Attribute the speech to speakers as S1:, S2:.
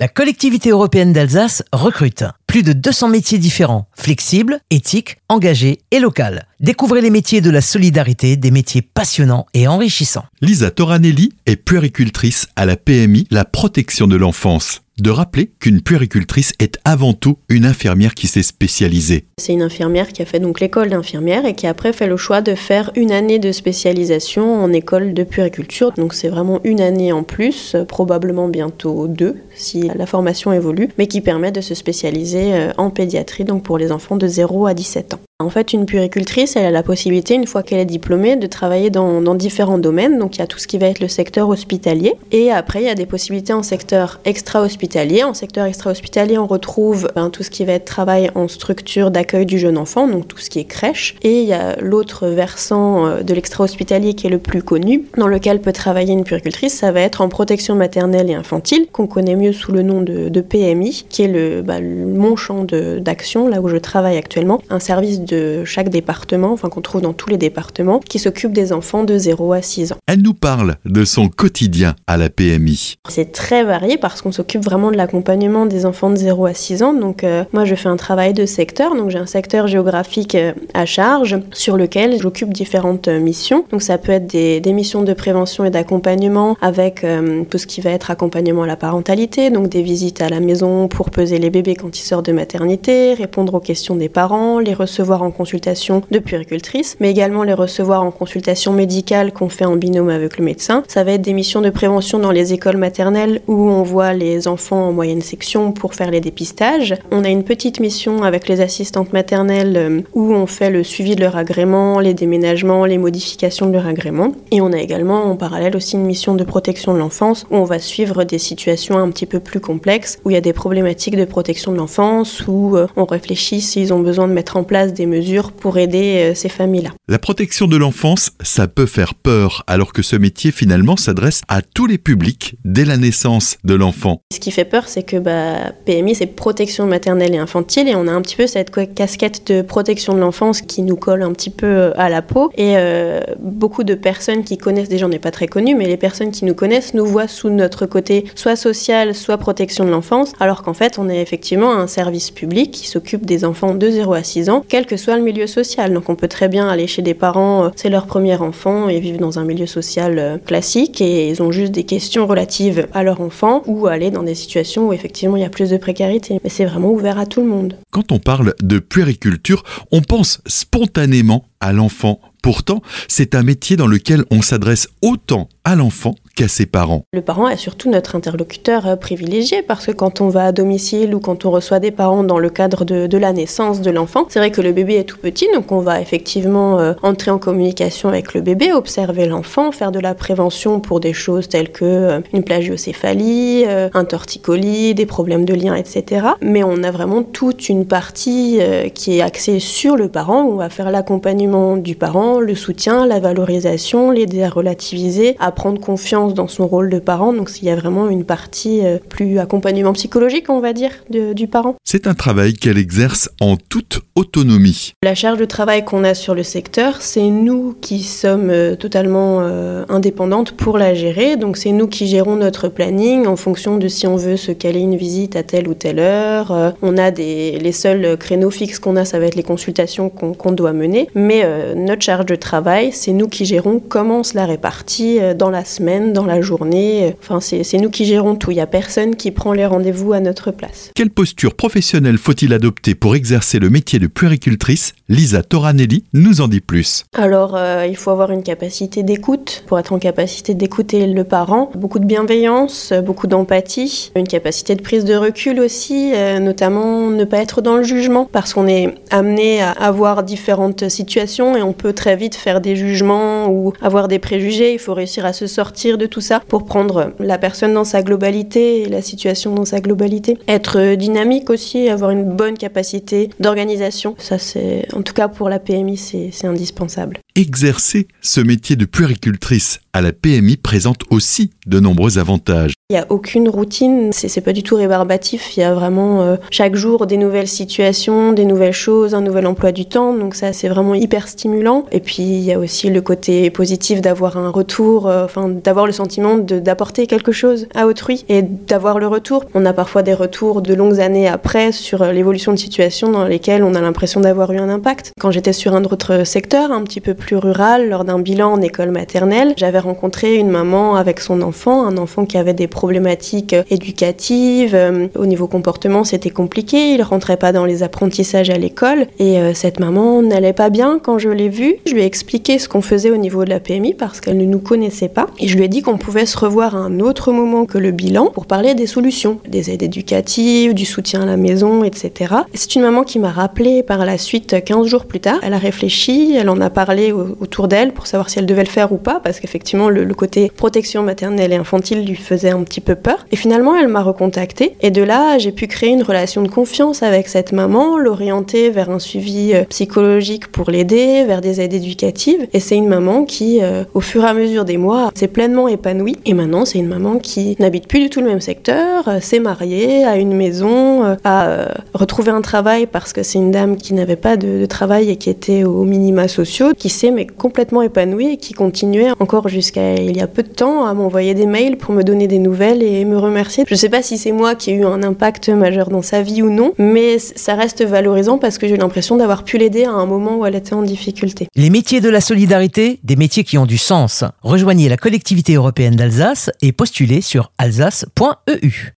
S1: La collectivité européenne d'Alsace recrute plus de 200 métiers différents, flexibles, éthiques, engagés et locaux. Découvrez les métiers de la solidarité, des métiers passionnants et enrichissants.
S2: Lisa Toranelli est puéricultrice à la PMI, la protection de l'enfance de rappeler qu'une puéricultrice est avant tout une infirmière qui s'est spécialisée.
S3: C'est une infirmière qui a fait donc l'école d'infirmière et qui après fait le choix de faire une année de spécialisation en école de puériculture. Donc c'est vraiment une année en plus, probablement bientôt deux si la formation évolue, mais qui permet de se spécialiser euh, en pédiatrie donc pour les enfants de 0 à 17 ans. En fait, une puéricultrice, elle a la possibilité, une fois qu'elle est diplômée, de travailler dans, différents domaines. Donc, il y a tout ce qui va être le secteur hospitalier. Et après, il y a des possibilités en secteur extra-hospitalier. En secteur extra-hospitalier, on retrouve ben, tout ce qui va être travail en structure d'accueil du jeune enfant, donc tout ce qui est crèche. Et il y a l'autre versant euh, de l'extra-hospitalier qui est le plus connu, dans lequel peut travailler une puéricultrice, ça va être en protection maternelle et infantile, qu'on connaît mieux sous le nom de, PMI, qui est le, bah, mon champ d'action, là où je travaille actuellement. Un service chaque département, enfin qu'on trouve dans tous les départements, qui s'occupe des enfants de 0 à 6 ans.
S2: Elle nous parle de son quotidien à la PMI.
S3: C'est très varié parce qu'on s'occupe vraiment de l'accompagnement des enfants de 0 à 6 ans. Donc euh, moi je fais un travail de secteur, donc j'ai un secteur géographique euh, à charge sur lequel j'occupe différentes euh, missions. Donc ça peut être des, missions de prévention et d'accompagnement avec tout ce qui va être accompagnement à la parentalité, donc des visites à la maison pour peser les bébés quand ils sortent de maternité, répondre aux questions des parents, les recevoir en consultation de puéricultrice, mais également les recevoir en consultation médicale qu'on fait en binôme avec le médecin. Ça va être des missions de prévention dans les écoles maternelles où on voit les enfants en moyenne section pour faire les dépistages. On a une petite mission avec les assistantes maternelles euh, où on fait le suivi de leur agrément, les déménagements, les modifications de leur agrément. Et on a également en parallèle aussi une mission de protection de l'enfance où on va suivre des situations un petit peu plus complexes, où il y a des problématiques de protection de l'enfance, où euh, on réfléchit s'ils ont besoin de mettre en place des mesures pour aider euh, ces familles-là.
S2: La protection de l'enfance, ça peut faire peur, alors que ce métier finalement s'adresse à tous les publics dès la naissance de l'enfant.
S3: Ce qui fait peur, c'est que bah, PMI, c'est protection maternelle et infantile, et on a un petit peu cette casquette de protection de l'enfance qui nous colle un petit peu euh, à la peau. Et euh, beaucoup de personnes qui connaissent, déjà on n'est pas très connus, mais les personnes qui nous connaissent nous voient sous notre côté soit social, soit protection de l'enfance, alors qu'en fait on est effectivement un service public qui s'occupe des enfants de 0 à 6 ans, quel que soit le milieu social. Donc on peut très bien aller chez des parents, euh, c'est leur premier enfant et vivent dans un milieu social euh, classique et ils ont juste des questions relatives à leur enfant ou aller dans des situations où effectivement il y a plus de précarité. Mais c'est vraiment ouvert à tout le monde.
S2: Quand on parle de puériculture, on pense spontanément à l'enfant. Pourtant, c'est un métier dans lequel on s'adresse autant à l'enfant qu'à ses parents.
S3: Le parent est surtout notre interlocuteur euh, privilégié parce que quand on va à domicile ou quand on reçoit des parents dans le cadre de, la naissance de l'enfant, c'est vrai que le bébé est tout petit, donc on va effectivement euh, entrer en communication avec le bébé, observer l'enfant, faire de la prévention pour des choses telles que euh, une plagiocéphalie, un torticolis, des problèmes de lien, etc. Mais on a vraiment toute une partie qui est axée sur le parent, où on va faire l'accompagnement du parent, le soutien, la valorisation, l'aider à relativiser, à prendre confiance dans son rôle de parent. Donc il y a vraiment une partie euh, plus accompagnement psychologique, on va dire, du parent.
S2: C'est un travail qu'elle exerce en toute autonomie.
S3: La charge de travail qu'on a sur le secteur, c'est nous qui sommes euh, totalement euh, indépendantes pour la gérer. Donc c'est nous qui gérons notre planning en fonction de si on veut se caler une visite à telle ou telle heure. on a des, les seuls créneaux fixes qu'on a, ça va être les consultations qu'on doit mener. Mais notre charge de travail, c'est nous qui gérons comment on se la répartit dans la semaine, dans la journée. Enfin, c'est nous qui gérons tout. Il n'y a personne qui prend les rendez-vous à notre place.
S2: Quelle posture professionnelle faut-il adopter pour exercer le métier de puéricultrice? Lisa Toranelli nous en dit plus.
S3: Alors, euh, il faut avoir une capacité d'écoute pour être en capacité d'écouter le parent. Beaucoup de bienveillance, beaucoup d'empathie, une capacité de prise de recul aussi, euh, notamment ne pas être dans le jugement parce qu'on est amené à avoir différentes situations et on peut très vite faire des jugements ou avoir des préjugés. Il faut réussir à se sortir de tout ça pour prendre la personne dans sa globalité et la situation dans sa globalité. Être dynamique aussi, avoir une bonne capacité d'organisation. Ça, c'est, en tout cas pour la PMI, c'est indispensable.
S2: Exercer ce métier de puéricultrice à la PMI présente aussi de nombreux avantages.
S3: Il n'y a aucune routine, c'est pas du tout rébarbatif. Il y a vraiment euh, chaque jour des nouvelles situations, des nouvelles choses, un nouvel emploi du temps. Donc ça, c'est vraiment hyper stimulant. Et puis il y a aussi le côté positif d'avoir un retour, euh, enfin d'avoir le sentiment d'apporter quelque chose à autrui et d'avoir le retour. On a parfois des retours de longues années après sur l'évolution de situations dans lesquelles on a l'impression d'avoir eu un impact. Quand j'étais sur un autre secteur, un petit peu plus rural, lors d'un bilan en école maternelle, j'avais rencontré une maman avec son enfant, un enfant qui avait des problématiques éducatives. Euh, au niveau comportement, c'était compliqué, il rentrait pas dans les apprentissages à l'école et euh, cette maman n'allait pas bien quand je l'ai vue. Je lui ai expliqué ce qu'on faisait au niveau de la PMI parce qu'elle ne nous connaissait pas et je lui ai dit qu'on pouvait se revoir à un autre moment que le bilan pour parler des solutions, des aides éducatives, du soutien à la maison, etc. C'est une maman qui m'a rappelé par la suite 15 jours plus tard. Elle a réfléchi, elle en a parlé autour d'elle pour savoir si elle devait le faire ou pas parce qu'effectivement le, côté protection maternelle et infantile lui faisait un petit peu peur. Et finalement elle m'a recontacté et de là j'ai pu créer une relation de confiance avec cette maman, l'orienter vers un suivi euh, psychologique pour l'aider, vers des aides éducatives. Et c'est une maman qui, euh, au fur et à mesure des mois, s'est pleinement épanouie. Et maintenant, c'est une maman qui n'habite plus du tout le même secteur, euh, s'est mariée, a une maison, a retrouvé un travail parce que c'est une dame qui n'avait pas de, travail et qui était aux minima sociaux, qui s'est mais complètement épanouie et qui continuait encore jusqu'à il y a peu de temps à m'envoyer des mails pour me donner des nouvelles et me remercier. Je ne sais pas si c'est moi qui ai eu un impact majeur dans sa vie ou non, mais ça reste valorisant parce que j'ai l'impression d'avoir pu l'aider à un moment où elle était en difficulté.
S1: Les métiers de la solidarité, des métiers qui ont du sens. Rejoignez la collectivité européenne d'Alsace et postulez sur alsace.eu.